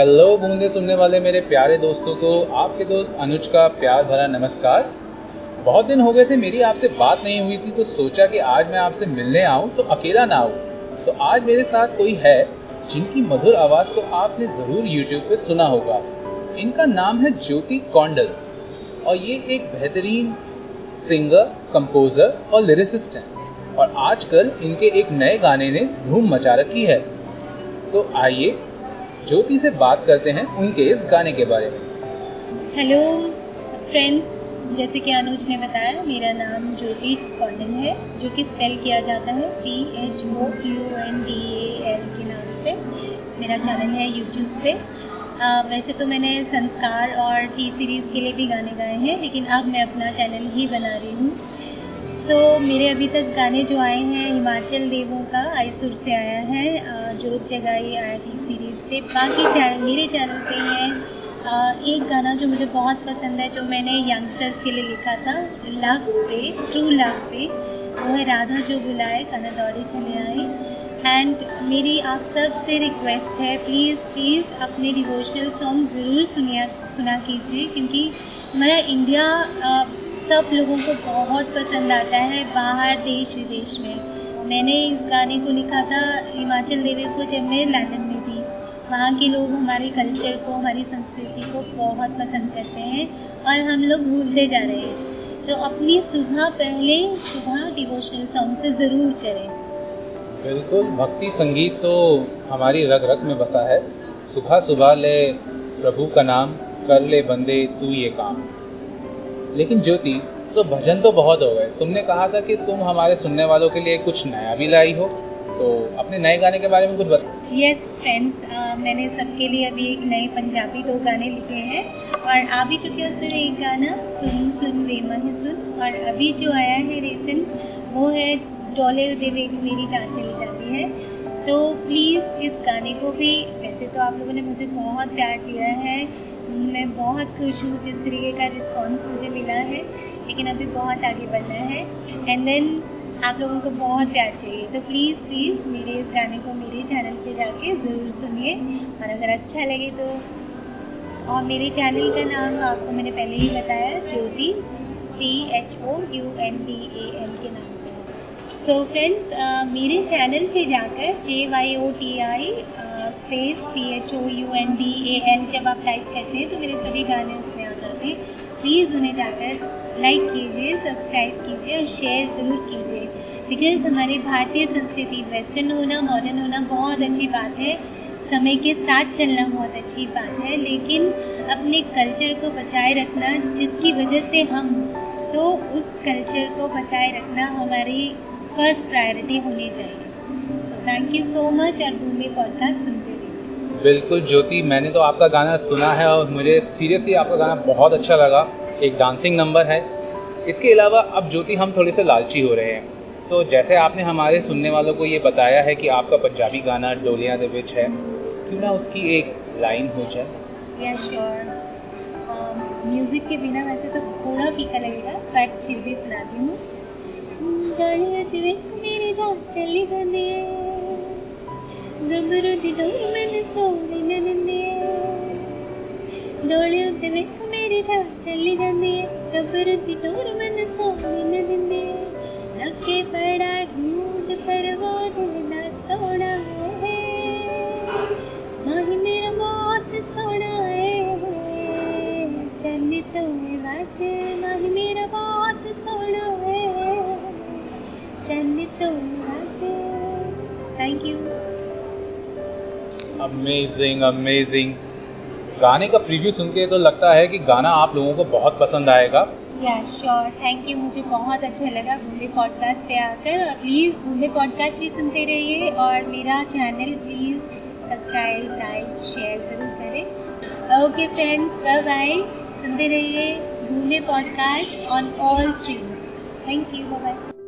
Hello बूंदे सुनने वाले मेरे प्यारे दोस्तों को, आपके दोस्त अनुज का प्यार भरा नमस्कार। बहुत दिन हो गए थे, मेरी आपसे बात नहीं हुई थी तो सोचा कि आज मैं आपसे मिलने आऊँ तो अकेला ना आऊँ। तो आज मेरे साथ कोई है, जिनकी मधुर आवाज़ को आपने ज़रूर यूट्यूब पे सुना होगा। इनका नाम है ज्योति कौंडल, और ये एक बेहतरीन सिंगर कंपोजर और लिरिसिस्ट हैं। और आजकल इनके एक नए गाने ने धूम मचा रखी है। तो आइए ज्योति से बात करते हैं उनके इस गाने के बारे में। हेलो फ्रेंड्स जैसे कि अनुज ने बताया मेरा नाम ज्योति कॉन्डन है जो कि स्पेल किया जाता है C H O U N D A L के नाम से। मेरा चैनल है यूट्यूब पे। आ, वैसे तो मैंने संस्कार और टी सीरीज़ के लिए भी गाने गाए हैं लेकिन अब मैं अपना चैनल ही बना रही हूँ। सो so, मेरे अभी तक गाने जो आए हैं हिमाचल देवों का आईसुर से आया है जोत जगाई टी सीरीज़ से। बाकी चैनल, मेरे चैनल पे है एक गाना जो मुझे बहुत पसंद है, जो मैंने यंगस्टर्स के लिए लिखा था लव पे ट्रू लव पे वो है राधा जो बुलाए खाना दौड़े चले आए। एंड मेरी आप सबसे रिक्वेस्ट है प्लीज़ प्लीज़ अपने डिवोशनल सॉन्ग ज़रूर सुनिया, सुना कीजिए, क्योंकि हमारा इंडिया सब लोगों को बहुत पसंद आता है, बाहर देश विदेश में। मैंने इस गाने को लिखा था, हिमाचल देवी को जब मैं लंदन में थी, वहाँ के लोग हमारे कल्चर को, हमारी संस्कृति को बहुत पसंद करते हैं और हम लोग भूलते जा रहे हैं। तो अपनी सुबह पहले सुबह डिवोशनल सॉन्ग से ज़रूर करें। बिल्कुल, भक्ति संगीत तो हमारी रग रग में बसा है। सुबह सुबह ले प्रभु का नाम, कर ले बंदे तू ये काम। लेकिन ज्योति तो भजन तो बहुत हो गए। तुमने कहा था कि तुम हमारे सुनने वालों के लिए कुछ नया भी लाई हो। तो अपने नए गाने के बारे में कुछ बता। यस फ्रेंड्स मैंने सबके लिए अभी एक नए पंजाबी दो गाने लिखे हैं। और आ भी चुके हैं उसमें एक गाना, सुन सुन मन, सुन। और अभी जो आया है रिसेंट वो है, डोले देवे मेरी जान चली जाती है। तो प्लीज़ इस गाने को भी, वैसे तो आप लोगों ने मुझे बहुत प्यार दिया है। मैं बहुत खुश हूँ, जिस तरीके का रिस्पॉन्स मुझे मिला है। लेकिन अभी बहुत आगे बढ़ना है। एंड देन आप लोगों को बहुत प्यार चाहिए। तो प्लीज़ प्लीज़ मेरे इस गाने को मेरे चैनल पे जाके ज़रूर सुनिए। और अगर अच्छा लगे तो और मेरे चैनल का नाम आपको मैंने पहले ही बताया Jyoti C H O U N D A L के नाम से। सो so फ्रेंड्स uh, मेरे चैनल पे जाकर J Y O T I space C H O U N D A L जब आप टाइप करते हैं तो मेरे सभी गाने उसमें आ जाते हैं। प्लीज़ उन्हें जाकर लाइक कीजिए सब्सक्राइब कीजिए और शेयर ज़रूर कीजिए। बिकॉज़ हमारी भारतीय संस्कृति वेस्टर्न होना मॉडर्न होना बहुत अच्छी बात है। समय के साथ चलना बहुत अच्छी बात है, लेकिन अपने कल्चर को बचाए रखना, जिसकी वजह से हम तो उस कल्चर को बचाए रखना हमारी फ़र्स्ट प्रायोरिटी होनी चाहिए। सो थैंक यू सो मच और भूमि पॉडकास्ट बिल्कुल ज्योति मैंने तो आपका गाना सुना है और मुझे सीरियसली आपका गाना बहुत अच्छा लगा एक डांसिंग नंबर है इसके अलावा अब ज्योति हम थोड़े से लालची हो रहे हैं तो जैसे आपने हमारे सुनने वालों को ये बताया है कि आपका पंजाबी गाना डोलिया दे विच है क्यों ना उसकी एक लाइन हो जाए या श्योर म्यूज़िक के बिना वैसे तो थोड़ा फीका लगेगा बट फिर भी सुनाती हूँ ਗਾਲੀਆਂ ਤੇ ਵੇਖ ਮੇਰੀ ਜਾਨ ਚੱਲੀ ਜਾਂਦੀ ਏ ਗੱਭਰੂ ਦੀ ਡੋਰ ਮੈਨੂੰ ਸੋਹਣੀ ਨਾ ਦਿੰਦੀ ਏ ਡੋਲੇ ਉੱਤੇ ਵੇਖ ਮੇਰੀ ਜਾਨ ਚੱਲੀ ਜਾਂਦੀ ਏ ਗੱਭਰੂ ਦੀ ਡੋਰ ਮੈਨੂੰ ਸੋਹਣੀ ਨਾ ਦਿੰਦੀ ਏ ਲੱਗੇ ਬੜਾ ਢੂੰਡ ਪਰ अमेजिंग अमेजिंग गाने का प्रीव्यू सुन के तो लगता है कि गाना आप लोगों को बहुत पसंद आएगा। या श्योर थैंक यू मुझे बहुत अच्छा लगा बूंदे पॉडकास्ट पे आकर। और प्लीज़ बूंदे पॉडकास्ट भी सुनते रहिए। और मेरा channel please subscribe like share ज़रूर करें। ओके फ्रेंड्स बाय बाय सुनते रहिए Boonde podcast on all streams thank you bye